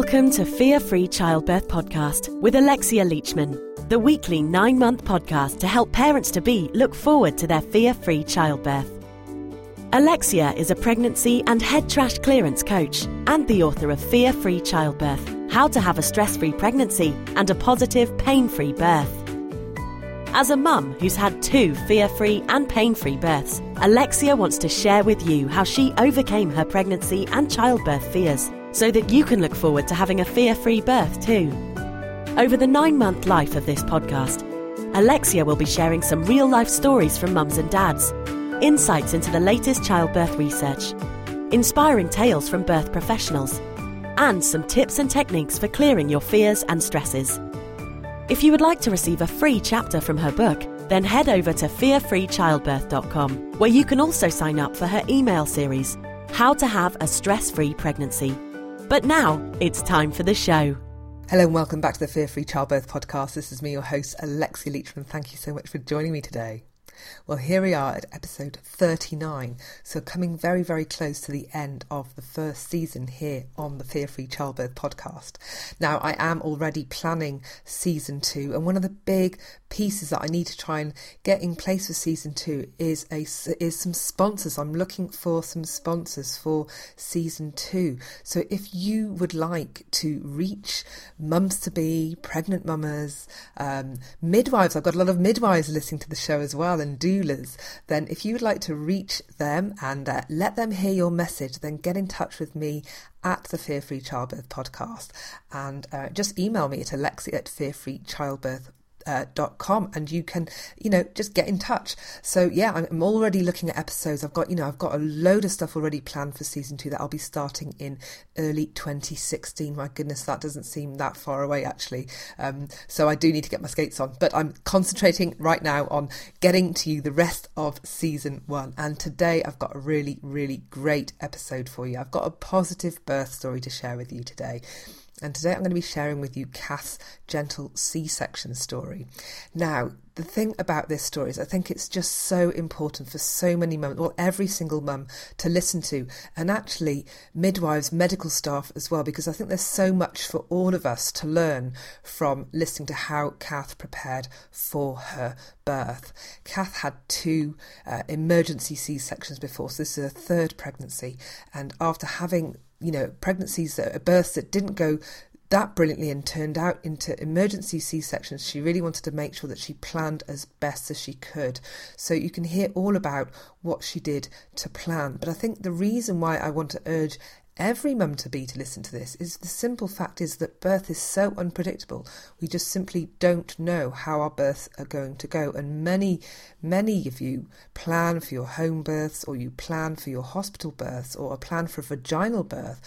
Welcome to Fear Free Childbirth Podcast with Alexia Leachman, the weekly nine month podcast to help parents to be look forward to their fear free childbirth. Alexia is a pregnancy and head trash clearance coach and the author of Fear Free Childbirth How to Have a Stress Free Pregnancy and a Positive Pain Free Birth. As a mum who's had two fear free and pain free births, Alexia wants to share with you how she overcame her pregnancy and childbirth fears so that you can look forward to having a fear free birth too. Over the nine month life of this podcast, Alexia will be sharing some real life stories from mums and dads, insights into the latest childbirth research, inspiring tales from birth professionals, and some tips and techniques for clearing your fears and stresses. If you would like to receive a free chapter from her book, then head over to fearfreechildbirth.com, where you can also sign up for her email series, How to Have a Stress Free Pregnancy but now it's time for the show. Hello and welcome back to the Fear Free Childbirth podcast. This is me, your host, Alexia Leachman. Thank you so much for joining me today. Well, here we are at episode 39, so coming very, very close to the end of the first season here on the Fear Free Childbirth podcast. Now, I am already planning season two, and one of the big pieces that I need to try and get in place for season two is a is some sponsors. I'm looking for some sponsors for season two. So if you would like to reach mums to be, pregnant mamas, um, midwives, I've got a lot of midwives listening to the show as well, and doulas. Then if you would like to reach them and uh, let them hear your message, then get in touch with me at the Fear Free Childbirth podcast and uh, just email me at alexia at fearfreechildbirth uh, .com and you can you know just get in touch. So yeah I'm already looking at episodes. I've got you know I've got a load of stuff already planned for season two that I'll be starting in early 2016 my goodness that doesn't seem that far away actually. Um, so I do need to get my skates on but I'm concentrating right now on getting to you the rest of season one. And today I've got a really really great episode for you. I've got a positive birth story to share with you today and today I'm going to be sharing with you Kath's gentle C section story. Now, the thing about this story is I think it's just so important for so many mums, well, every single mum to listen to, and actually midwives, medical staff as well, because I think there's so much for all of us to learn from listening to how Kath prepared for her birth. Kath had two uh, emergency C sections before, so this is a third pregnancy, and after having you know, pregnancies that uh, births that didn't go that brilliantly and turned out into emergency C sections. She really wanted to make sure that she planned as best as she could. So you can hear all about what she did to plan. But I think the reason why I want to urge every mum to be to listen to this is the simple fact is that birth is so unpredictable. We just simply don't know how our births are going to go. And many, many of you plan for your home births or you plan for your hospital births or a plan for a vaginal birth.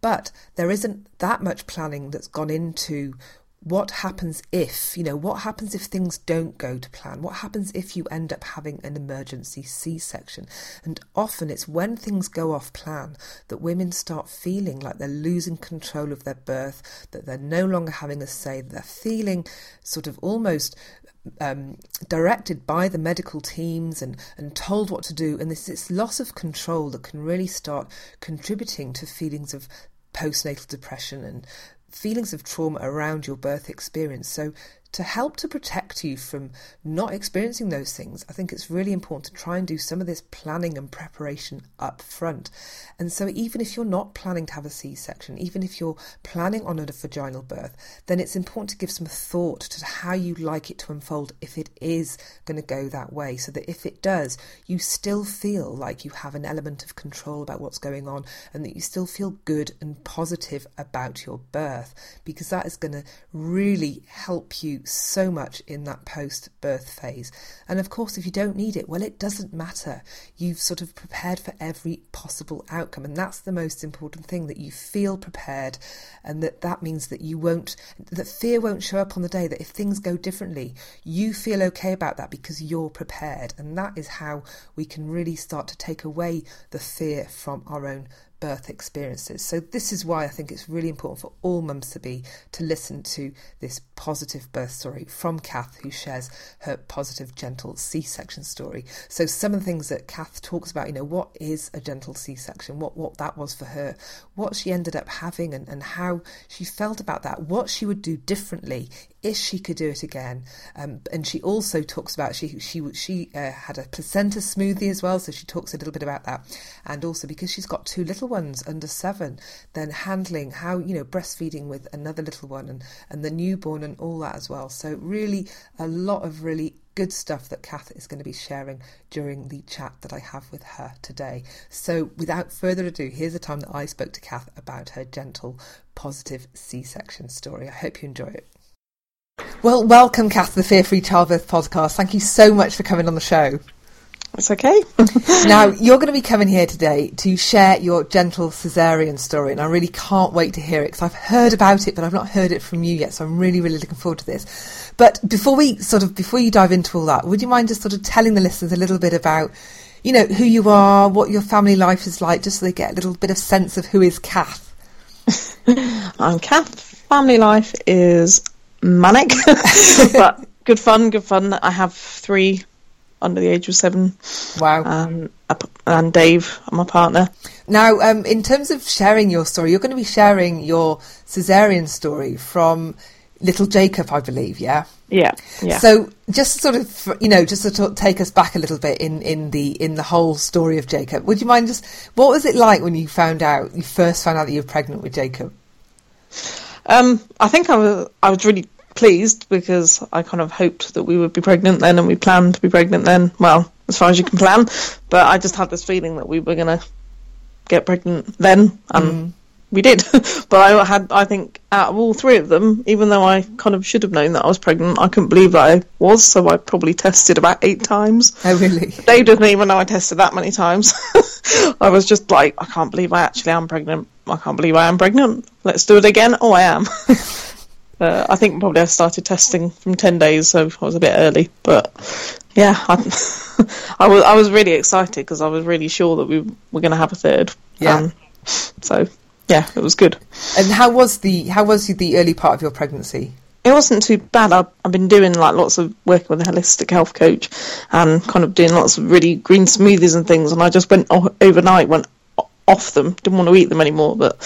But there isn't that much planning that's gone into what happens if, you know, what happens if things don't go to plan? What happens if you end up having an emergency C section? And often it's when things go off plan that women start feeling like they're losing control of their birth, that they're no longer having a say, they're feeling sort of almost um, directed by the medical teams and, and told what to do. And this, this loss of control that can really start contributing to feelings of postnatal depression and feelings of trauma around your birth experience. So, to help to protect you from not experiencing those things, I think it's really important to try and do some of this planning and preparation up front. And so, even if you're not planning to have a C section, even if you're planning on a vaginal birth, then it's important to give some thought to how you'd like it to unfold if it is going to go that way, so that if it does, you still feel like you have an element of control about what's going on and that you still feel good and positive about your birth, because that is going to really help you so much in that post birth phase. And of course, if you don't need it, well, it doesn't matter. You've sort of prepared for every possible outcome. And that's the most important thing that you feel prepared. And that that means that you won't, that fear won't show up on the day, that if things go differently, you feel okay about that because you're prepared. And that is how we can really start to take away the fear from our own birth experiences. So this is why I think it's really important for all mums to be to listen to this positive birth story from Kath, who shares her positive, gentle C-section story. So some of the things that Kath talks about, you know, what is a gentle C-section, what what that was for her, what she ended up having, and, and how she felt about that, what she would do differently if she could do it again. Um, and she also talks about she she she uh, had a placenta smoothie as well, so she talks a little bit about that, and also because she's got two little ones under seven, then handling how you know breastfeeding with another little one and and the newborn and all that as well. So really a lot of really good stuff that Kath is going to be sharing during the chat that I have with her today. So, without further ado, here's the time that I spoke to Kath about her gentle, positive C section story. I hope you enjoy it. Well, welcome, Kath, to the Fear Free Childbirth podcast. Thank you so much for coming on the show. It's okay. now, you're going to be coming here today to share your gentle cesarean story, and I really can't wait to hear it because I've heard about it, but I've not heard it from you yet. So I'm really, really looking forward to this. But before we sort of before you dive into all that, would you mind just sort of telling the listeners a little bit about, you know, who you are, what your family life is like, just so they get a little bit of sense of who is Kath. I'm Kath. Family life is manic, but good fun. Good fun. I have three under the age of seven. Wow. Um, and Dave, my partner. Now, um, in terms of sharing your story, you're going to be sharing your cesarean story from little Jacob, I believe, yeah? Yeah, yeah. So, just sort of, you know, just to sort of take us back a little bit in, in the in the whole story of Jacob. Would you mind just what was it like when you found out you first found out that you were pregnant with Jacob? Um, I think I was I was really pleased because I kind of hoped that we would be pregnant then, and we planned to be pregnant then. Well, as far as you can plan, but I just had this feeling that we were gonna get pregnant then, and mm. we did. but I had, I think, out of all three of them, even though I kind of should have known that I was pregnant, I couldn't believe that I was. So I probably tested about eight times. Oh, really? Dave doesn't even know I tested that many times. I was just like, I can't believe I actually am pregnant. I can't believe I am pregnant. Let's do it again. Oh, I am. Uh, I think probably I started testing from ten days, so I was a bit early. But yeah, I, I was I was really excited because I was really sure that we were going to have a third. Yeah. Um, so yeah, it was good. And how was the how was the early part of your pregnancy? It wasn't too bad. I've, I've been doing like lots of working with a holistic health coach, and kind of doing lots of really green smoothies and things. And I just went overnight, went off them, didn't want to eat them anymore. But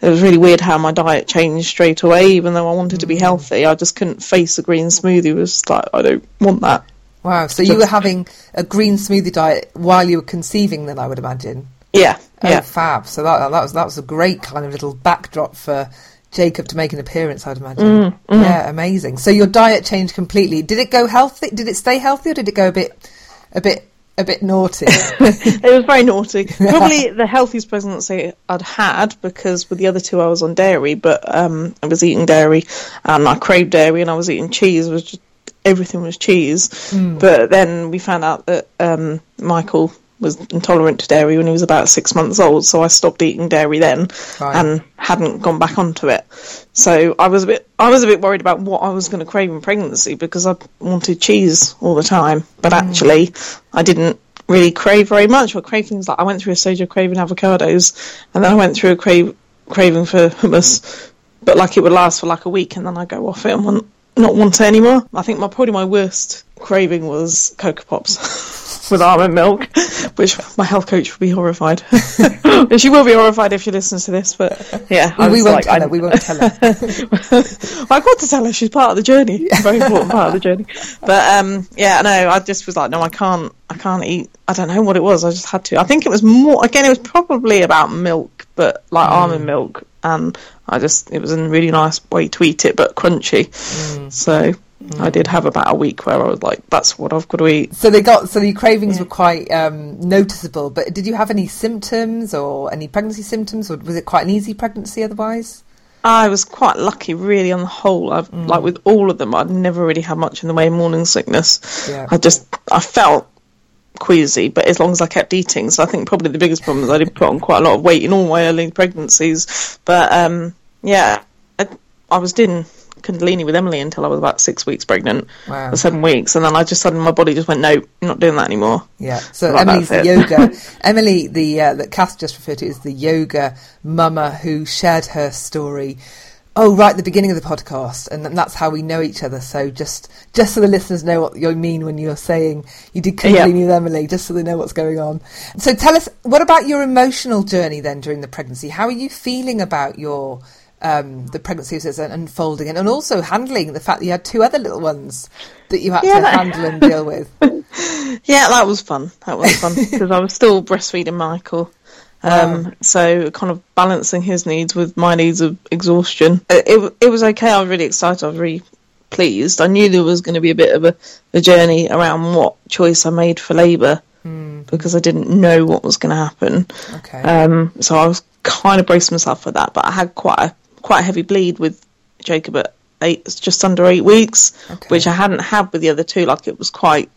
it was really weird how my diet changed straight away. Even though I wanted to be mm. healthy, I just couldn't face a green smoothie. It was like I don't want that. Wow! So you were having a green smoothie diet while you were conceiving, then I would imagine. Yeah, oh, yeah. fab. So that that was that was a great kind of little backdrop for Jacob to make an appearance. I'd imagine. Mm, mm. Yeah, amazing. So your diet changed completely. Did it go healthy? Did it stay healthy, or did it go a bit a bit a bit naughty. it was very naughty. Probably the healthiest pregnancy I'd had because with the other two I was on dairy, but um, I was eating dairy and I craved dairy and I was eating cheese. It was just everything was cheese. Mm. But then we found out that um, Michael was intolerant to dairy when he was about six months old, so I stopped eating dairy then right. and hadn't gone back onto it. So I was a bit I was a bit worried about what I was going to crave in pregnancy because I wanted cheese all the time, but mm. actually I didn't really crave very much. But crave things like I went through a stage of craving avocados, and then I went through a crave craving for hummus, but like it would last for like a week, and then I go off it and want, not want it anymore. I think my probably my worst craving was Cocoa Pops with almond milk, which my health coach would be horrified. she will be horrified if she listens to this, but yeah. Well, we, won't like, tell her, we won't tell her. well, I've got to tell her she's part of the journey. Very important part of the journey. But um, yeah, no, I just was like, no, I can't, I can't eat. I don't know what it was. I just had to. I think it was more. Again, it was probably about milk, but like mm. almond milk, and I just it was a really nice way to eat it, but crunchy. Mm. So Mm. I did have about a week where I was like, "That's what I've got to eat." So they got so the cravings yeah. were quite um, noticeable. But did you have any symptoms or any pregnancy symptoms, or was it quite an easy pregnancy otherwise? I was quite lucky, really, on the whole. I've, mm. Like with all of them, I'd never really had much in the way of morning sickness. Yeah. I just I felt queasy, but as long as I kept eating, so I think probably the biggest problem is I did put on quite a lot of weight in all my early pregnancies. But um, yeah, I, I was doing Kundalini with Emily until I was about six weeks pregnant, Wow. or seven weeks, and then I just suddenly my body just went, no, I'm not doing that anymore. Yeah. So Well, Emily's the yoga. Emily, the uh, that Kath just referred to, is the yoga mama who shared her story. Oh, right the beginning of the podcast, and that's how we know each other. So just just so the listeners know what you mean when you're saying you did Yeah. With Emily, just so they know what's going on. So tell us, what about your emotional journey then during the pregnancy? How are you feeling about your um, the pregnancy was unfolding, and, and also handling the fact that you had two other little ones that you had Yeah, to that- handle and deal with? Yeah, that was fun. That was fun because I was still breastfeeding Michael. Um, so kind of balancing his needs with my needs of exhaustion. It, it, it was okay. I was really excited. I was really pleased. I knew there was going to be a bit of a, a journey around what choice I made for labour because I didn't know what was going to happen. Okay. Um, so I was kind of braced myself for that, but I had quite a quite a heavy bleed with Jacob at eight, just under eight weeks, Okay. which I hadn't had with the other two. Like it was quite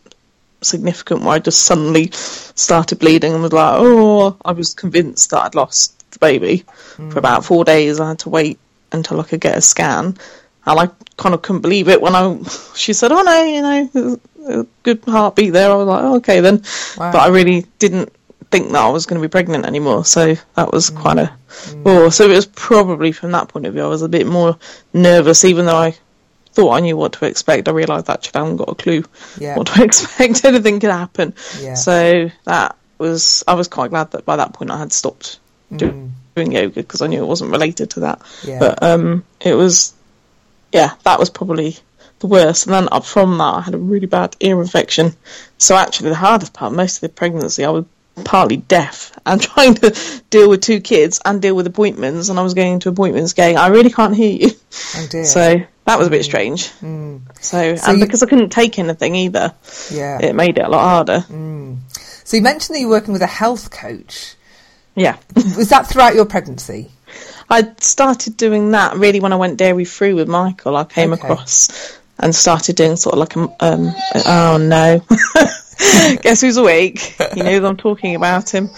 significant where I just suddenly started bleeding and was like, oh, I was convinced that I'd lost the baby for about hmm. four days. I had to wait until I could get a scan. And I kind of couldn't believe it when I, she said, oh no, you know, good heartbeat there. I was like, oh, okay then. Wow. But I really didn't think that I was going to be pregnant anymore. So that was quite a, oh, so it was probably from that point of view, I was a bit more nervous, even though I thought I knew what to expect. I realised actually I haven't got a clue Yeah. what to expect. Anything could happen. Yeah. So that was, I was quite glad that by that point I had stopped do- doing yoga because I knew it wasn't related to that. Mm. Yeah. But um, it was, yeah, that was probably the worst. And then up from that, I had a really bad ear infection. So actually, the hardest part, most of the pregnancy, I was partly deaf and trying to deal with two kids and deal with appointments. And I was going to appointments going, I really can't hear you. oh dear. So that was a bit strange. Mm. So, So and you- because I couldn't take anything either, yeah. it made it a lot harder. So you mentioned that you're working with a health coach. Yeah. Was that throughout your pregnancy? I started doing that really when I went dairy free with Michael. I came Okay. across and started doing sort of like a um. Oh no, guess who's awake? He knows I'm talking about him.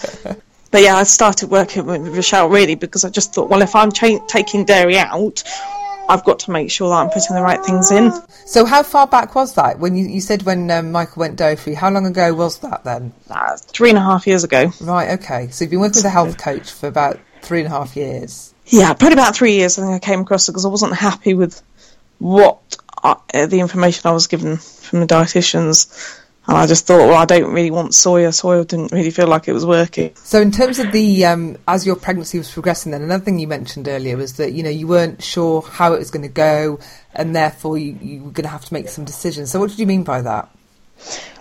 But yeah, I started working with Rochelle really because I just thought, well, if I'm cha- taking dairy out, I've got to make sure that I'm putting the right things in. So how far back was that? When you, you said when um, Michael went dairy free, how long ago was that then? Uh, three and a half years ago. Right, okay. So you've been working with a health coach for about three and a half years. Yeah, probably about three years. I think I came across it because I wasn't happy with what I, uh, the information I was given from the dietitians, and I just thought, well, I don't really want soya. Soya didn't really feel like it was working. So in terms of the um, as your pregnancy was progressing, then another thing you mentioned earlier was that you know you weren't sure how it was going to go, and therefore you, you were going to have to make some decisions. So what did you mean by that?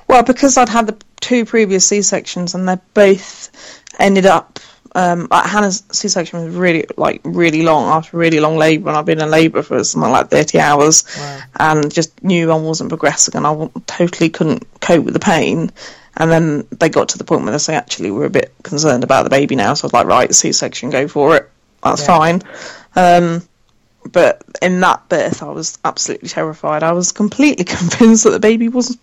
Well, because I'd had the two previous C sections, and they both ended up. Um, like Hannah's C section was really like really long after really long labour, and I've been in labour for something like thirty hours, Wow. and just knew I wasn't progressing, and I totally couldn't cope with the pain. And then they got to the point where they say, actually, we're a bit concerned about the baby now. So I was like, right, C section, go for it. That's Yeah. fine. Um, but in that birth, I was absolutely terrified. I was completely convinced that the baby was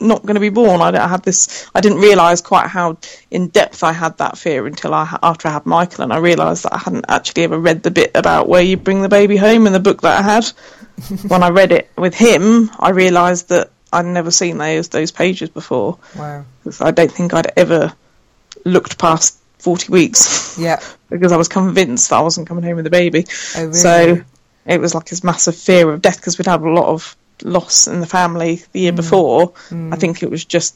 not going to be born. I, I had this. I didn't realise quite how in depth I had that fear until I after I had Michael, and I realised that I hadn't actually ever read the bit about where you bring the baby home in the book that I had. when I read it with him, I realised that I'd never seen those those pages before. Wow. I don't think I'd ever looked past forty weeks Yeah. because I was convinced that I wasn't coming home with the baby. Oh, really? So it was like this massive fear of death because we'd had a lot of loss in the family the Mm. year before. I think it was just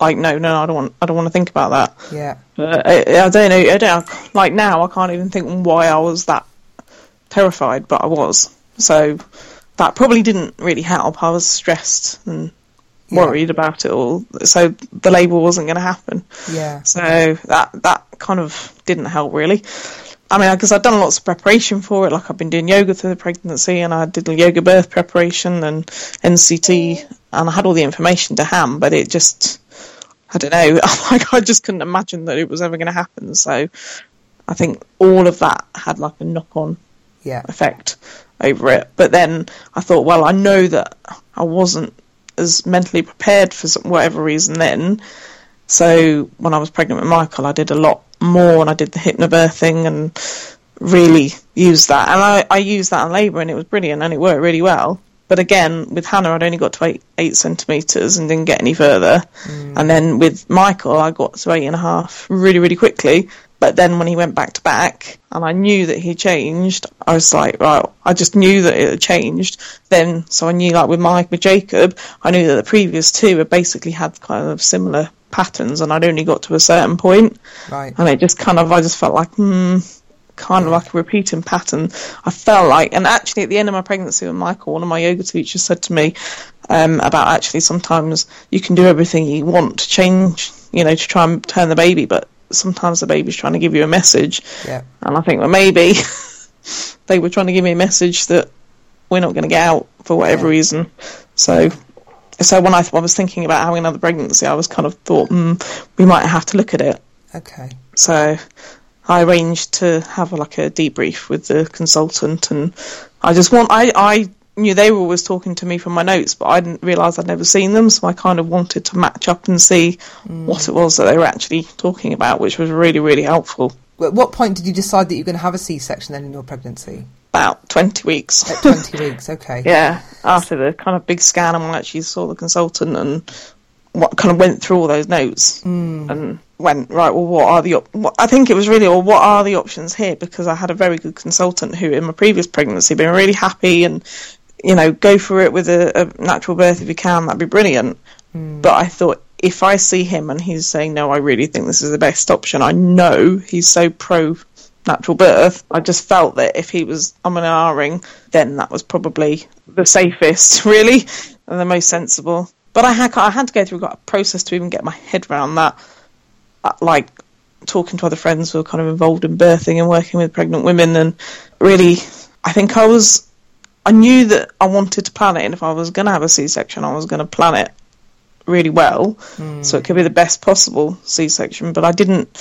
like, no, no, I don't want, I don't want to think about that. Yeah. But I, I don't know. I don't like now. I can't even think why I was that terrified, but I was. So that probably didn't really help. I was stressed and Yeah. worried about it all. So the labour wasn't going to happen. Yeah. So that that kind of didn't help really. I mean, because I'd done lots of preparation for it. Like I've been doing yoga through the pregnancy, and I did the yoga birth preparation and NCT, and I had all the information to hand. But it just, I don't know. Like I just couldn't imagine that it was ever going to happen. So I think all of that had like a knock-on Yeah. effect over it. But then I thought, well, I know that I wasn't as mentally prepared for some, whatever reason then. So when I was pregnant with Michael, I did a lot more, and I did the hypnobirthing and really used that. And I, I used that in labour and it was brilliant and it worked really well. But again, with Hannah, I'd only got to eight, eight centimetres and didn't get any further. Mm. And then with Michael, I got to eight and a half really, really quickly. But then when he went back to back and I knew that he changed, I was like, right, I just knew that it had changed. Then, so I knew like with Mike, with Jacob, I knew that the previous two had basically had kind of similar patterns and I'd only got to a certain point. Right. And it just kind of, I just felt like, hmm, kind of like a repeating pattern. I felt like, and actually at the end of my pregnancy with Michael, one of my yoga teachers said to me um, about actually sometimes you can do everything you want to change, you know, to try and turn the baby, but sometimes the baby's trying to give you a message. Yeah. And I think well maybe they were trying to give me a message that we're not going to get out for whatever yeah. reason. So. So when I, I, was thinking about having another pregnancy, I was kind of thought, mm, we might have to look at it. Okay. So I arranged to have like a debrief with the consultant, and I just want I I knew they were always talking to me from my notes, but I didn't realise I'd never seen them, so I kind of wanted to match up and see mm. what it was that they were actually talking about, which was really, really helpful. At what point did you decide that you were going to have a C-section then in your pregnancy? About 20 weeks. At 20 weeks, okay. Yeah, after the kind of big scan and I actually saw the consultant and what kind of went through all those notes mm. and went right. Well, what are the? Op- what, I think it was really, well, what are the options here? Because I had a very good consultant who, in my previous pregnancy, been really happy and you know, go for it with a, a natural birth if you can. That'd be brilliant. Mm. But I thought if I see him and he's saying no, I really think this is the best option. I know he's so pro natural birth. I just felt that if he was um and ahhing, then that was probably the safest, really, and the most sensible. But I had I had to go through a process to even get my head around that. Uh, like talking to other friends who were kind of involved in birthing and working with pregnant women, and really, I think I was I knew that I wanted to plan it, and if I was going to have a C-section, I was going to plan it really well, mm. so it could be the best possible C-section. But I didn't.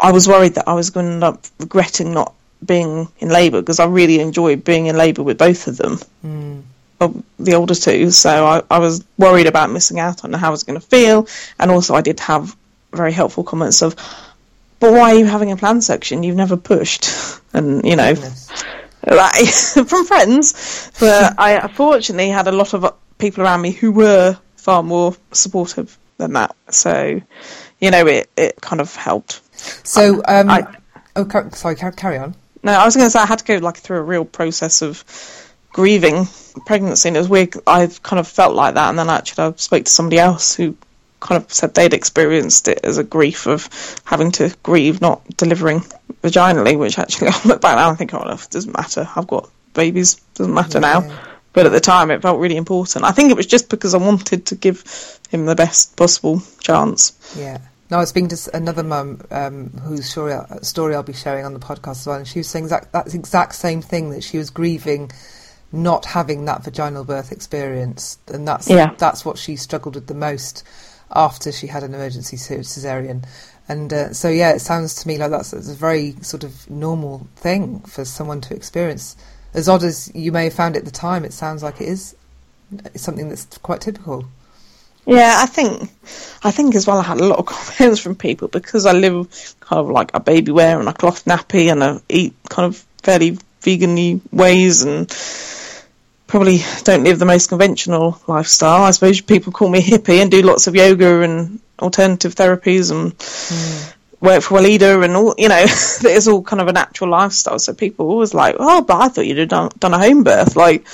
I was worried that I was going to end up regretting not being in labour because I really enjoyed being in labour with both of them, mm. the older two. So I, I was worried about missing out on how I was going to feel, and also I did have very helpful comments of, "But why are you having a plan section? You've never pushed," and you know. Like, from friends. But I fortunately had a lot of people around me who were far more supportive than that. So, you know, it, it kind of helped. So, um, I, oh, sorry, carry on. No, I was going to say I had to go like through a real process of grieving pregnancy, and it was weird. I kind of felt like that, and then actually I spoke to somebody else who kind of said they'd experienced it as a grief of having to grieve not delivering vaginally, which actually I look back now and think, oh, no, it doesn't matter. I've got babies, doesn't matter yeah. now. But at the time, it felt really important. I think it was just because I wanted to give him the best possible chance. Yeah. No, I was speaking to another mum um, whose story, story I'll be sharing on the podcast as well, and she was saying that that's exact same thing that she was grieving not having that vaginal birth experience, and that's yeah. that's what she struggled with the most after she had an emergency cesarean. And uh, so, yeah, it sounds to me like that's, that's, a very sort of normal thing for someone to experience. As odd as you may have found it at the time, it sounds like it is something that's quite typical. Yeah, I think, I think as well. I had a lot of comments from people because I live kind of like a baby wear and a cloth nappy, and I eat kind of fairly veganly ways, and probably don't live the most conventional lifestyle. I suppose people call me hippie and do lots of yoga and alternative therapies and mm. work for a leader and all, you know, it's all kind of a natural lifestyle. So people always like, oh, but I thought you'd have done, done a home birth. Like,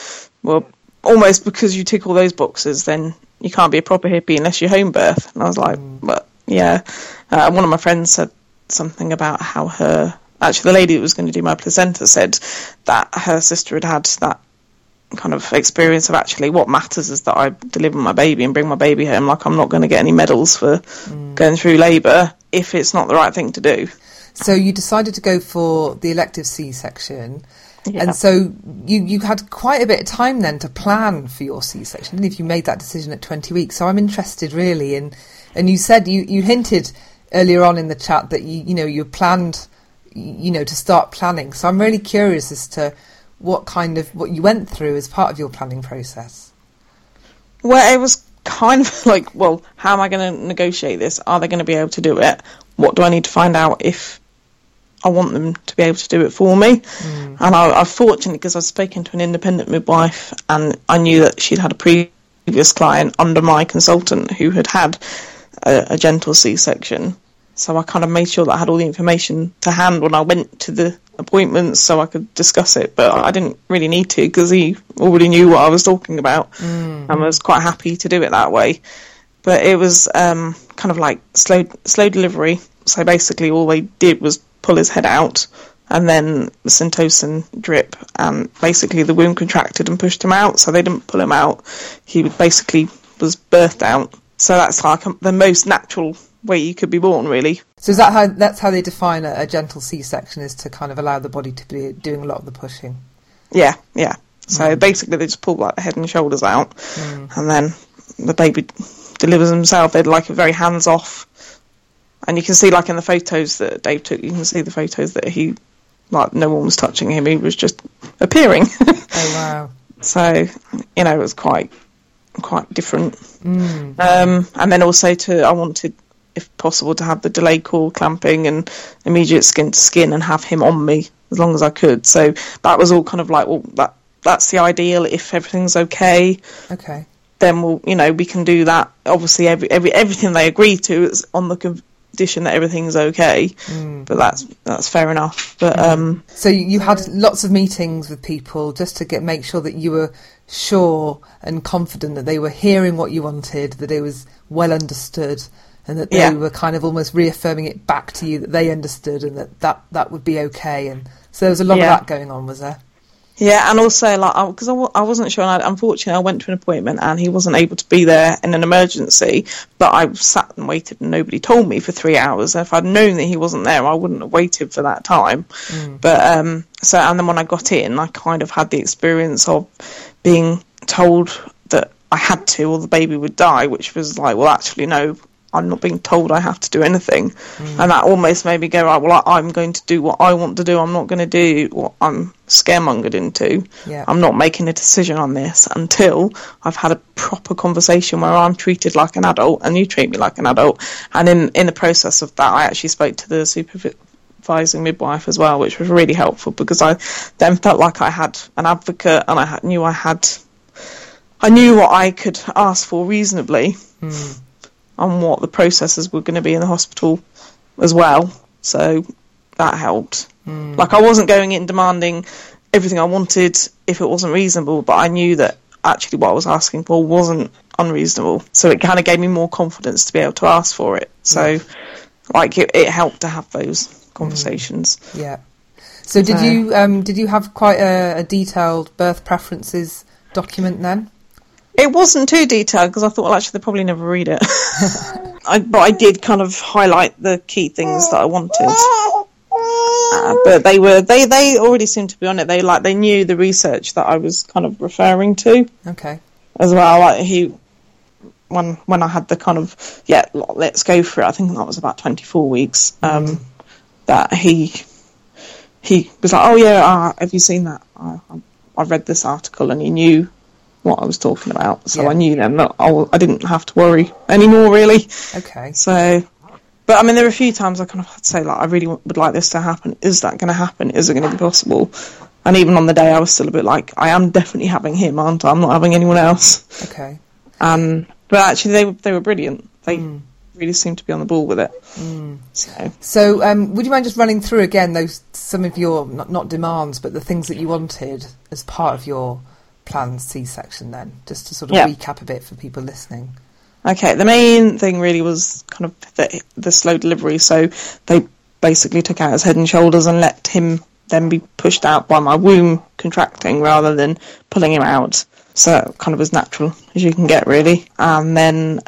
well, almost because you tick all those boxes, then you can't be a proper hippie unless you home birth. And I was like, mm. but yeah. Uh, one of my friends said something about how her actually the lady that was going to do my placenta said that her sister had had that kind of experience of actually what matters is that I deliver my baby and bring my baby home. Like I'm not going to get any medals for mm. going through labour if it's not the right thing to do. So you decided to go for the elective C-section. Yeah. And so you, you had quite a bit of time then to plan for your C-section, if you made that decision at 20 weeks. So I'm interested really in, and you said you, you hinted earlier on in the chat that you, you know, you planned, you know, to start planning. So I'm really curious as to what kind of what you went through as part of your planning process? Well, it was kind of like, well, how am I going to negotiate this? Are they going to be able to do it? What do I need to find out if I want them to be able to do it for me. Mm. And I, I'm fortunate because I've spoken to an independent midwife and I knew that she'd had a previous client under my consultant who had had a, a gentle C-section. So I kind of made sure that I had all the information to hand when I went to the appointments so I could discuss it. But I didn't really need to because he already knew what I was talking about mm. and was quite happy to do it that way. But it was um, kind of like slow slow delivery. So basically, all they did was pull his head out and then the syntocin drip and basically the womb contracted and pushed him out so they didn't pull him out he basically was birthed out so that's like the most natural way you could be born, really. So is that how that's how they define a, a gentle C-section is to kind of allow the body to be doing a lot of the pushing? Yeah, yeah. So mm. basically, they just pull like the head and shoulders out, mm. and then the baby delivers himself. They're like a very hands off, and you can see like in the photos that Dave took, you can see the photos that he like no one was touching him. He was just appearing. oh wow! so you know, it was quite quite different. Mm. Um, and then also to I wanted if possible, to have the delayed cord clamping and immediate skin to skin and have him on me as long as I could. So that was all kind of like, well, that that's the ideal if everything's okay. Okay. Then we'll, you know, we can do that. Obviously, every, every everything they agree to is on the condition that everything's okay. Mm. But that's that's fair enough. But mm. um, so you had lots of meetings with people just to get make sure that you were sure and confident that they were hearing what you wanted, that it was well understood, and that they yeah. were kind of almost reaffirming it back to you that they understood and that that, that would be okay. And so there was a lot yeah. of that going on, was there? Yeah, and also like because I, wasn't sure. And I, unfortunately, I went to an appointment and he wasn't able to be there in an emergency. But I sat and waited, and nobody told me for three hours. if I'd known that he wasn't there, I wouldn't have waited for that time. Mm. But um, so and then when I got in, I kind of had the experience of being told that I had to, or the baby would die, which was like, well, actually, no, I'm not being told I have to do anything. Mm. And that almost made me go, right, well, I, am going to do what I want to do. I'm not going to do what I'm scaremongered into. Yeah. I'm not making a decision on this until I've had a proper conversation where I'm treated like an adult and you treat me like an adult. And in, in the process of that, I actually spoke to the supervising midwife as well, which was really helpful because I then felt like I had an advocate and I knew I had, I knew what I could ask for reasonably. Mm on what the processes were going to be in the hospital as well. So that helped. Mm. Like I wasn't going in demanding everything I wanted if it wasn't reasonable, but I knew that actually what I was asking for wasn't unreasonable. So it kind of gave me more confidence to be able to ask for it. So like it, it, helped to have those conversations. Mm. Yeah. So did you um, did you have quite a, a detailed birth preferences document then? It wasn't too detailed because I thought, well, actually, they'll probably never read it. I, but I did kind of highlight the key things that I wanted. Uh, but they were they they already seemed to be on it. They like they knew the research that I was kind of referring to. Okay. As well, like he when when I had the kind of yeah let's go for it. I think that was about twenty four weeks. Um, mm. That he he was like, oh yeah, uh, have you seen that? I, I read this article, and he knew what I was talking about. So yeah. I knew then that I, I didn't have to worry anymore, really. Okay. So, but I mean, there were a few times I kind of had to say, like, I really would like this to happen. Is that going to happen? Is it going to be possible? And even on the day, I was still a bit like, I am definitely having him, aren't I? I'm not having anyone else. Okay. Um, but actually, they they were brilliant. They mm. really seemed to be on the ball with it. Mm. So, so um, would you mind just running through again those some of your not, not demands, but the things that you wanted as part of your planned C-section then, just to sort of yeah. recap a bit for people listening. Okay, the main thing really was kind of the, the slow delivery. So they basically took out his head and shoulders and let him then be pushed out by my womb contracting rather than pulling him out. So kind of as natural as you can get, really. And then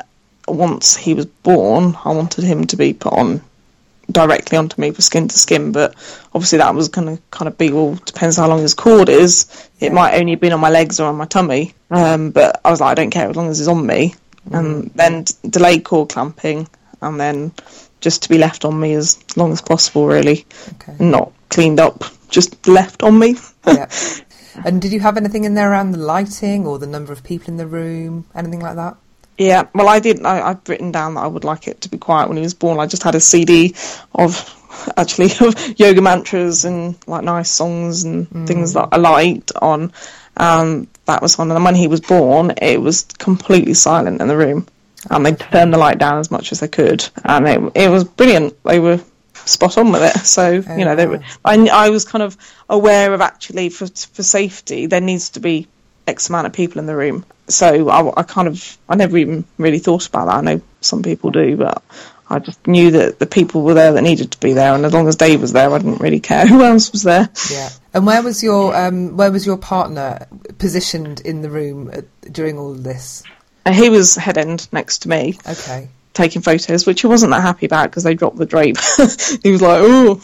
once he was born, I wanted him to be put on directly onto me for skin to skin, but obviously that was going to kind of be well depends how long his cord is. It might only have been on my legs or on my tummy, um, but I was like I don't care as long as it's on me. Mm. And then delayed cord clamping, and then just to be left on me as long as possible, really, okay. not cleaned up, just left on me. yeah. And did you have anything in there around the lighting or the number of people in the room, anything like that? Yeah, well, I did. I, I've written down that I would like it to be quiet when he was born. I just had a CD of actually of yoga mantras and like nice songs and Mm. things that I liked on. Um, that was on. And when he was born, it was completely silent in the room, and they turned the light down as much as they could, and it it was brilliant. They were spot on with it. So you know, they were, I I was kind of aware of actually for for safety there needs to be X amount of people in the room. So I, I kind of I never even really thought about that. I know some people do, but I just knew that the people were there that needed to be there, and as long as Dave was there, I didn't really care who else was there. Yeah. And where was your um, where was your partner positioned in the room uh, during all of this? And he was head end next to me, Okay. taking photos, which he wasn't that happy about because they dropped the drape. he was like, "Oh,"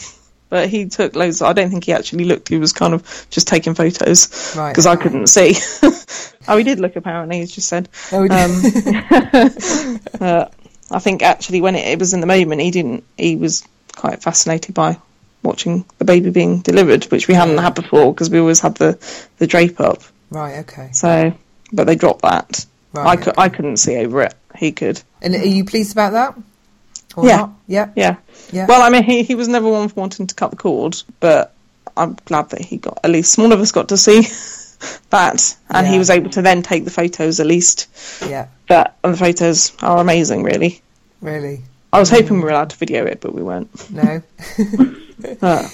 but he took loads. I don't think he actually looked. He was kind of just taking photos Right. because I couldn't see. oh, he did look apparently. He just said. Oh, we did. Um, uh, I think actually when it, it was in the moment, he didn't. He was quite fascinated by watching the baby being delivered, which we hadn't had before because we always had the the drape up. right. Okay. So, but they dropped that. I Right. could. I couldn't see over it. He could. And are you pleased about that? Or Yeah. Not? Yeah. Yeah. Yeah. Well, I mean, he he was never one for wanting to cut the cord, but I'm glad that he got at least one of us got to see that, and Yeah. he was able to then take the photos at least. Yeah. That and the photos are amazing, really. Really. I was hoping we were allowed to video it, but we weren't. No. Uh,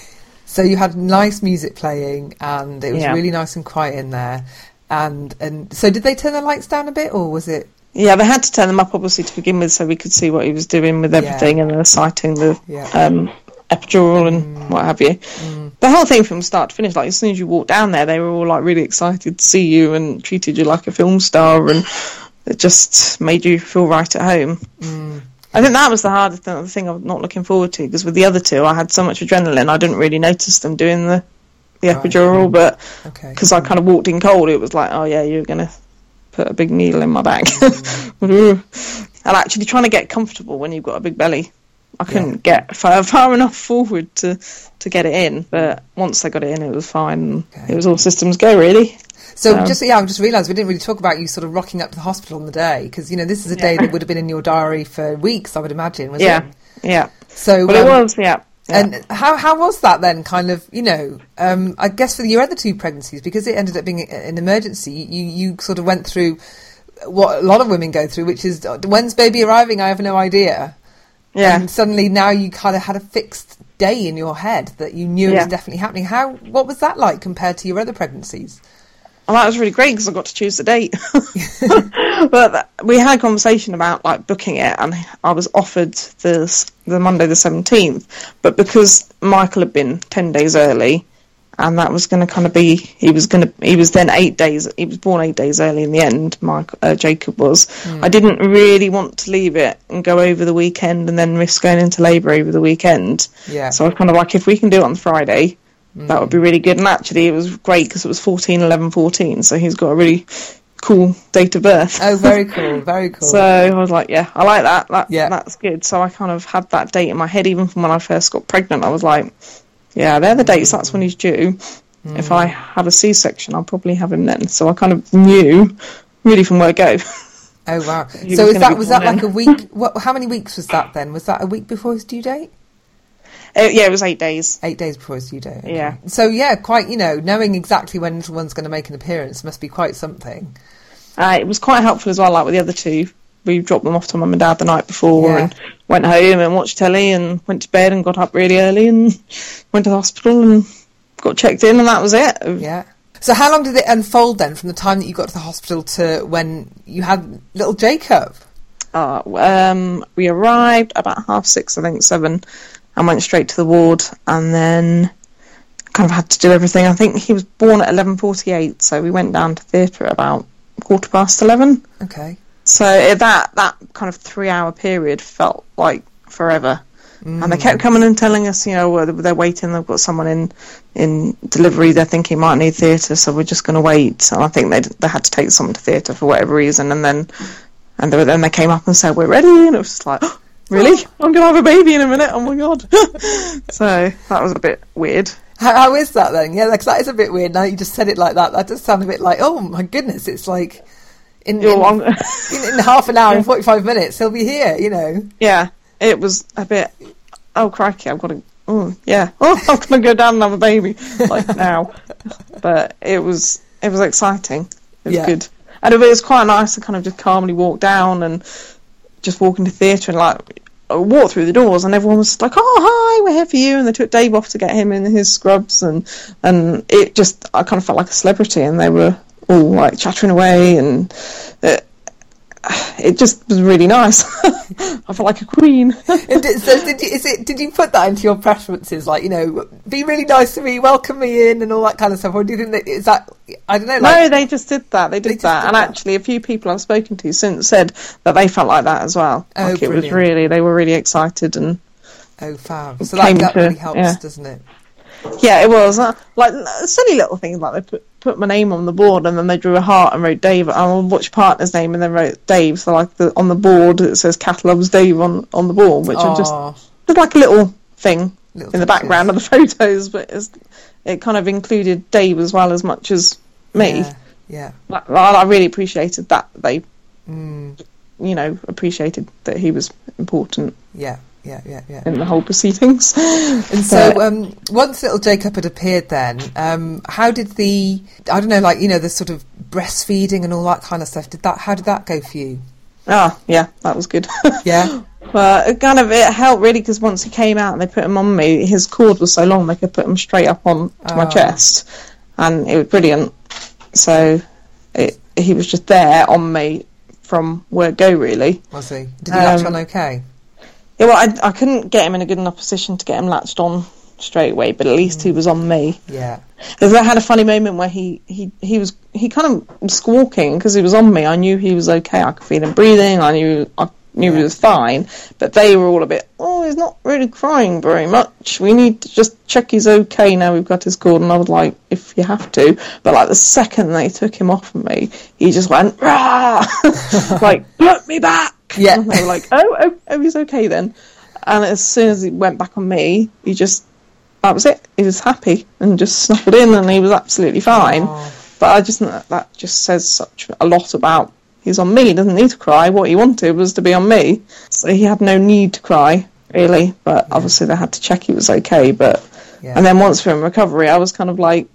So you had nice music playing, and it was Yeah. really nice and quiet in there. And and so did they turn the lights down a bit, or was it? Yeah, they had to turn them up obviously to begin with, so we could see what he was doing with everything, and the siting, the Yeah. um, epidural, and mm. what have you. Mm. The whole thing from start to finish, like as soon as you walked down there, they were all like really excited to see you and treated you like a film star, and it just made you feel right at home. Mm. I think that was the hardest thing, the thing I'm not looking forward to because with the other two, I had so much adrenaline, I didn't really notice them doing the the Right. epidural, but Okay. because I kind of walked in cold, it was like, oh yeah, you're gonna put a big needle in my back. and actually trying to get comfortable when you've got a big belly, I couldn't get far, far enough forward to to get it in. But once I got it in, it was fine. Okay. It was all systems go really. So Um, just yeah, I just realised we didn't really talk about you sort of rocking up to the hospital on the day because you know this is a day that would have been in your diary for weeks, I would imagine. Was Yeah, It? yeah. So But it um, was, yeah. Yeah. And how how was that then? Kind of, you know, um, I guess for your other two pregnancies, because it ended up being an emergency, you you sort of went through what a lot of women go through, which is when's baby arriving? I have no idea. yeah. And suddenly now you kind of had a fixed day in your head that you knew it was definitely happening. How what was that like compared to your other pregnancies? Well, that was really great because I got to choose the date. but we had a conversation about like booking it, and I was offered this the Monday the seventeenth, but because Michael had been ten days early, and that was going to kind of be he was going to he was then eight days he was born eight days early in the end. Mike uh, Jacob was. I didn't really want to leave it and go over the weekend and then risk going into labour over the weekend. Yeah. So I was kind of like, if we can do it on Friday, that would be really good. And actually, it was great because it was 14, 11, 14. So he's got a really cool date of birth. Oh, very cool, very cool. So I was like, yeah, I like that. that Yeah. That's good. So I kind of had that date in my head even from when I first got pregnant. I was like, yeah, they're the dates. That's when he's due. If I hmm. have a C-section, I'll probably have him then. So I kind of knew really from where to go. oh wow. So was is that was that like a week? What? How many weeks was that then? Was that a week before his due date? Uh, yeah, it was eight days. Eight days before his due date. okay. Yeah. So yeah, quite. You know, knowing exactly when little one's going to make an appearance must be quite something. Uh, it was quite helpful as well, like with the other two. We dropped them off to mum and dad the night before Yeah. and went home and watched telly and went to bed and got up really early and went to the hospital and got checked in and that was it. Yeah. So how long did it unfold then, from the time that you got to the hospital to when you had little Jacob? Uh, um, we arrived about half six, I think, seven, and went straight to the ward and then kind of had to do everything. I think he was born at 11.48, so we went down to theatre at about quarter past 11. Okay. So that that kind of three hour period felt like forever. And they kept mm. coming and telling us, you know, they're waiting. They've got someone in in delivery. They're thinking might need theatre, so we're just going to wait. And I think they they had to take someone to theatre for whatever reason. And then and they, were- then they came up and said we're ready, and it was just like, really? I'm going to have a baby in a minute. Oh my god! so that was a bit weird. How, how is that then? Yeah, because that is a bit weird. Now you just said it like that. That does sound a bit like, oh my goodness, it's like in, You're in, in, in half an hour and forty five minutes he'll be here. You know. yeah, it was a bit. Oh crikey! I've got to. oh yeah, oh I'm gonna go down and have a baby like now. But it was it was exciting. It was Yeah. good, and it was quite nice to kind of just calmly walk down and just walk into theatre and like walk through the doors, and everyone was like, "Oh hi, we're here for you," and they took Dave off to get him in his scrubs, and and it just I kind of felt like a celebrity, and they were all like chattering away, and it, it just was really nice. I felt like a queen. And did, so did you, is it? Did you put that into your preferences? Like, you know, be really nice to me, welcome me in, and all that kind of stuff. Or do you think that is that? I don't know. no, they just did that. They did They that, did and that. actually, a few people I've spoken to since said that they felt like that as well. Oh, like it was really, they were really excited, and oh, fab. So that, that to- really helps, yeah. doesn't it? Yeah, it was. Uh, like silly little things like they put put my name on the board, and then they drew a heart and wrote Dave. On which partner's name, and then wrote Dave. So like the on the board it says Cat loves Dave on on the board, which are just just like a little thing little in the background of the photos, but it's, it kind of included Dave as well as much as me. Yeah, yeah. Like, I I really appreciated that they, Mm, you know, appreciated that he was important. Yeah, yeah, yeah, yeah. in the whole proceedings. And so, um, once little Jacob had appeared, then um, how did the I don't know, like you know, the sort of breastfeeding and all that kind of stuff. Did that? How did that go for you? Ah, yeah, that was good. Yeah, But it kind of it helped really because once he came out and they put him on me, his cord was so long they could put him straight up on to my Oh. chest, and it was brilliant. So it, he was just there on me from word go really. was he? Did he latch Um, on okay? Yeah, well, I, I couldn't get him in a good enough position to get him latched on straight away, but at least he mm. was on me. Yeah, Because I had a funny moment where he, he, he was he kind of was squawking because he was on me. I knew he was okay. I could feel him breathing. I knew I knew he was fine. But they were all a bit. Oh, he's not really crying very much. We need to just check he's okay now. We've got his cord. And I was like, if you have to. But like the second they took him off of me, he just went rah, like put me back. Yeah. And they were like, oh, oh, oh, he's okay then. And as soon as he went back on me, he just that was it. He was happy and just snuffled in, and he was absolutely fine. But I just think that, that just says such a lot about he's on me. He doesn't need to cry. What he wanted was to be on me, so he had no need to cry really. But obviously they had to check he was okay. But Yeah. and then once we're in recovery, I was kind of like,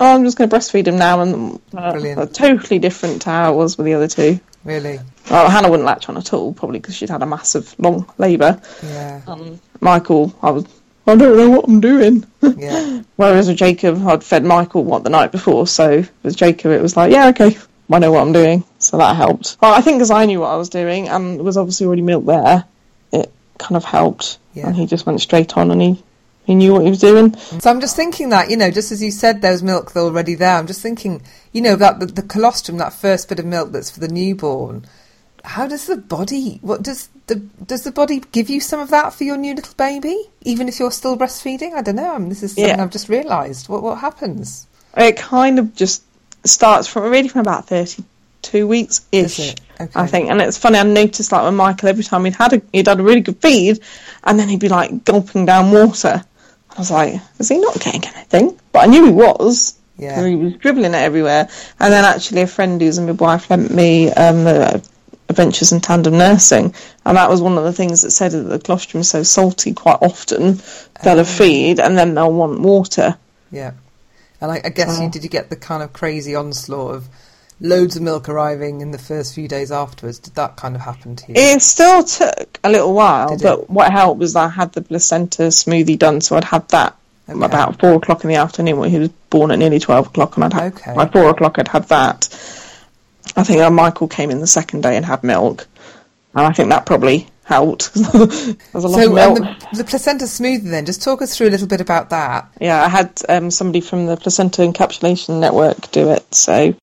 oh, I'm just going to breastfeed him now, and uh, totally different to how it was with the other two. Really? Well, Hannah wouldn't latch on at all, probably because she'd had a massive long labour. Yeah, Um, Michael, I was, I don't know what I'm doing. yeah, Whereas with Jacob, I'd fed Michael what the night before, so with Jacob it was like, yeah, okay, I know what I'm doing, so that helped. Well, I think because I knew what I was doing and there was obviously already milk there, it kind of helped, Yeah. and he just went straight on and he he knew what he was doing. So I'm just thinking that, you know, just as you said there was milk already there, I'm just thinking, you know, that the, the colostrum, that first bit of milk that's for the newborn, how does the body, what does the, does the body give you some of that for your new little baby? Even if you're still breastfeeding? I don't know. I mean, this is something Yeah. I've just realised. What, what happens? It kind of just starts from really from about thirty-two weeks ish. Okay. I think, and it's funny. I noticed like when Michael, every time he'd had a, he'd had a really good feed, and then he'd be like gulping down water. I was like, is he not getting anything? But I knew he was. Yeah. He was dribbling it everywhere. And then actually, a friend who's a midwife lent me um, the Adventures in Tandem Nursing, and that was one of the things that said that the colostrum is so salty quite often they'll Oh. feed, and then they'll want water. Yeah. And I, I guess you Oh. did you get the kind of crazy onslaught of loads of milk arriving in the first few days afterwards? Did that kind of happen to you? It still took a little while, but what helped was I had the placenta smoothie done, so I'd had that Okay. about four o'clock in the afternoon when he was born at nearly twelve o'clock, and I'd had Okay. by four o'clock I'd had that. I think Michael came in the second day and had milk, and I think that probably helped. There's a lot of So milk. um, the, the placenta smoothie then, just talk us through a little bit about that. yeah, I had um, somebody from the placenta encapsulation network do it, so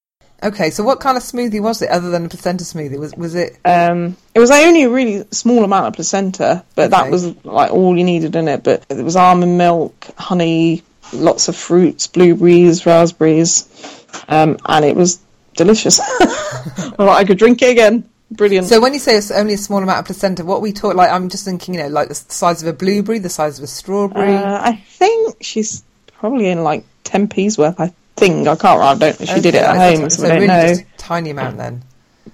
Okay, so what kind of smoothie was it other than a placenta smoothie? Was was it Um, it was only a really small amount of placenta, but Okay. that was like all you needed in it. But it was almond milk, honey, lots of fruits, blueberries, raspberries, um, and it was delicious. I I could drink it again. Brilliant. So when you say it's only a small amount of placenta, what we talk like I'm just thinking, you know, like the size of a blueberry, the size of a strawberry. uh, I think she's probably in like ten p's worth. I think I can't. I don't. She did it at home, so, so, I don't really know. just a tiny amount then.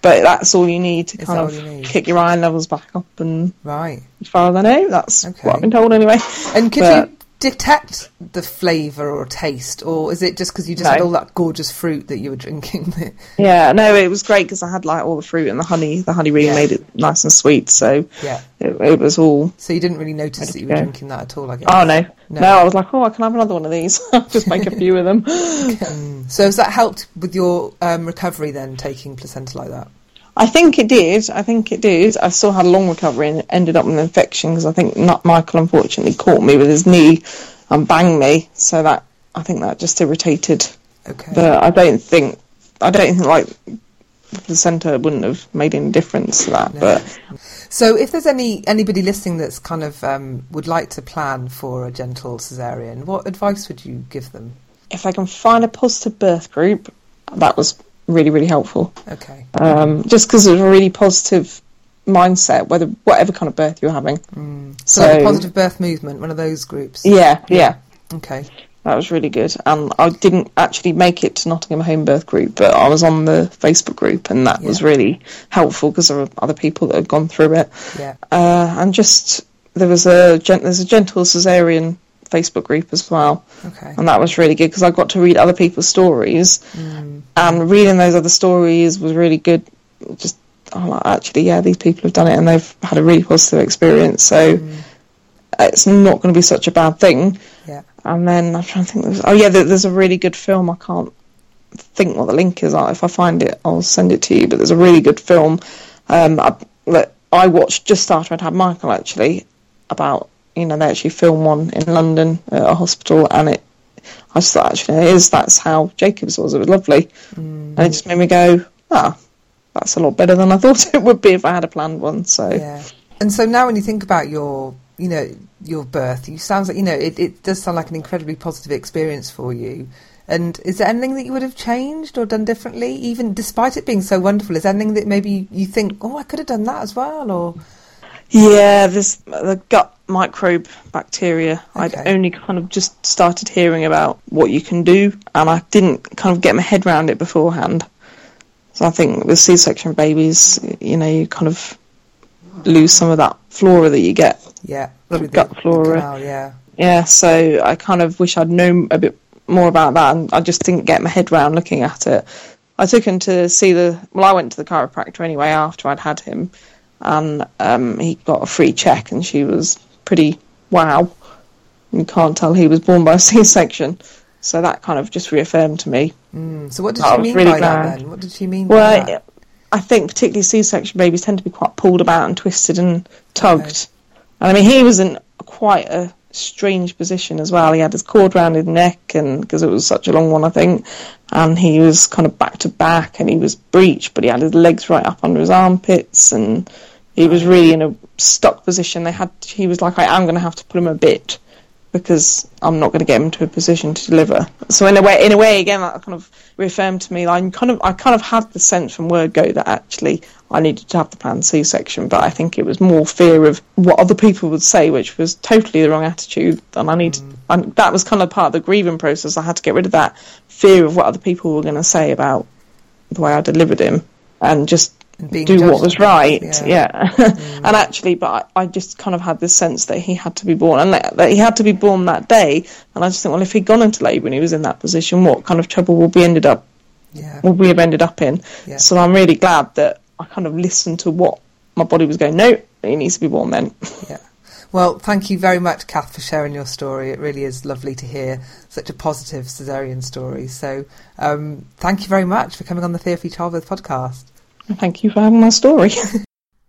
But that's all you need to Is kind of you kick your iron levels back up. And Right. as far as I know, that's Okay. what I've been told anyway. And could But- you detect the flavour or taste, or is it just because you just No. had all that gorgeous fruit that you were drinking? Yeah, no, it was great because I had like all the fruit and the honey. The honey really Yeah. made it nice and sweet. So yeah. it, it was all. So you didn't really notice that you were Yeah. drinking that at all, I guess. Oh no. No. no, I was like, oh, I can have another one of these. Just make a few of them. So has that helped with your um, recovery then, taking placenta like that? I think it did. I think it did. I still had a long recovery and ended up with an infection because I think not Michael unfortunately caught me with his knee and banged me. So that I think that just irritated. Okay. But I don't think I don't think like the placenta wouldn't have made any difference to that. No. But So, if there's any anybody listening that's kind of um, would like to plan for a gentle cesarean, what advice would you give them? if I can find a positive birth group, that was really really helpful. Okay. Um, just because it was a really positive mindset, whether whatever kind of birth you're having. So, like a positive birth movement, one of those groups. Yeah, yeah. Okay. That was really good. And I didn't actually make it to Nottingham Home Birth Group, but I was on the Facebook group, and that was really helpful because there were other people that had gone through it. Yeah. Uh, and just there was a gent- there's a gentle cesarean Facebook group as well, Okay. and that was really good because I got to read other people's stories, and reading those other stories was really good. Just I'm like, actually, yeah, these people have done it, and they've had a really positive experience. So it's not going to be such a bad thing. Yeah. And then I'm trying to think. There's, oh yeah, there, there's a really good film. I can't think what the link is. If I find it, I'll send it to you. But there's a really good film um, I, that I watched just after I'd had Michael. Actually, about you know they actually film one in London at a hospital, and it. I just thought actually it is. That's how Jacobs was. It was lovely, and it just made me go, ah, that's a lot better than I thought it would be if I had a planned one. So Yeah. And so now, when you think about your, you know, your birth, you sounds like you know it, it does sound like an incredibly positive experience for you. And is there anything that you would have changed or done differently, even despite it being so wonderful? Is there anything that maybe you think, oh, I could have done that as well, or Yeah, there's the gut microbe bacteria. I'd only kind of just started hearing about what you can do, and I didn't kind of get my head around it beforehand. So I think with C-section babies, you know, you kind of lose some of that flora that you get. yeah, The gut flora. canal, yeah, Yeah, so I kind of wish I'd known a bit more about that, and I just didn't get my head around looking at it. I took him to see the. Well, I went to the chiropractor anyway after I'd had him, and um, he got a free check, and she was pretty wow. You can't tell he was born by a C-section, so that kind of just reaffirmed to me. Mm, So what did she mean really by that then? What did she mean by Well, that? I think particularly C-section babies tend to be quite pulled about and twisted and tugged. And I mean, he was in quite a strange position as well. He had his cord round his neck, and because it was such a long one, I think, and he was kind of back to back, and he was breeched, but he had his legs right up under his armpits, and he was really in a stuck position. They had he was like, I am going to have to put him a bit because I'm not going to get him to a position to deliver. So in a way, in a way, again, that kind of reaffirmed to me. I kind of, I kind of had the sense from word go that actually I needed to have the planned C-section, but I think it was more fear of what other people would say, which was totally the wrong attitude. And I needed, mm. and that was kind of part of the grieving process. I had to get rid of that fear of what other people were going to say about the way I delivered him, and just do what was right. yeah. Yeah, and actually, but I, I just kind of had this sense that he had to be born, and that, that he had to be born that day. And I just think, well, if he'd gone into labour and he was in that position, what kind of trouble would we ended up Yeah, would we have ended up in? Yeah. So I'm really glad that I kind of listened to what my body was going. No, he needs to be born then. yeah. Well, thank you very much, Cath, for sharing your story. It really is lovely to hear such a positive cesarean story. So, um, thank you very much for coming on the Free Childbirth podcast. Thank you for having my story.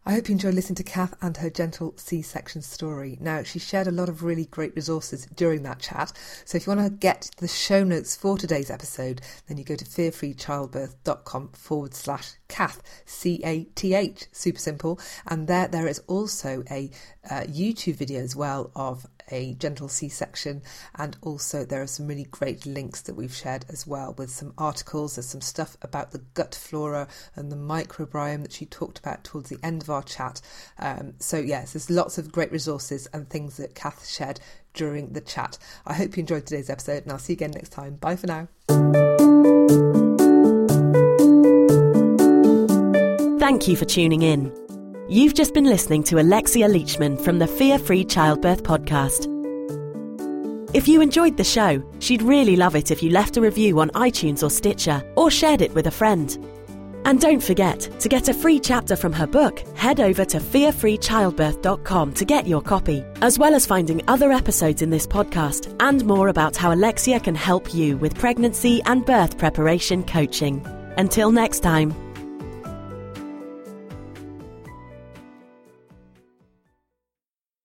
I hope you enjoyed listening to Cath and her gentle C-section story. Now, she shared a lot of really great resources during that chat. So if you want to get the show notes for today's episode, then you go to fearfreechildbirth.com forward slash Cath, C-A-T-H, super simple. And there, there is also a uh, YouTube video as well of a gentle C-section, and also there are some really great links that we've shared as well with some articles. There's some stuff about the gut flora and the microbiome that she talked about towards the end of our chat. Um, so yes, there's lots of great resources and things that Cath shared during the chat. I hope you enjoyed today's episode, and I'll see you again next time. Bye for now. Thank you for tuning in. You've just been listening to Alexia Leachman from the Fear Free Childbirth podcast. If you enjoyed the show, she'd really love it if you left a review on iTunes or Stitcher or shared it with a friend. And don't forget, to get a free chapter from her book, head over to fearfreechildbirth.com to get your copy, as well as finding other episodes in this podcast and more about how Alexia can help you with pregnancy and birth preparation coaching. Until next time.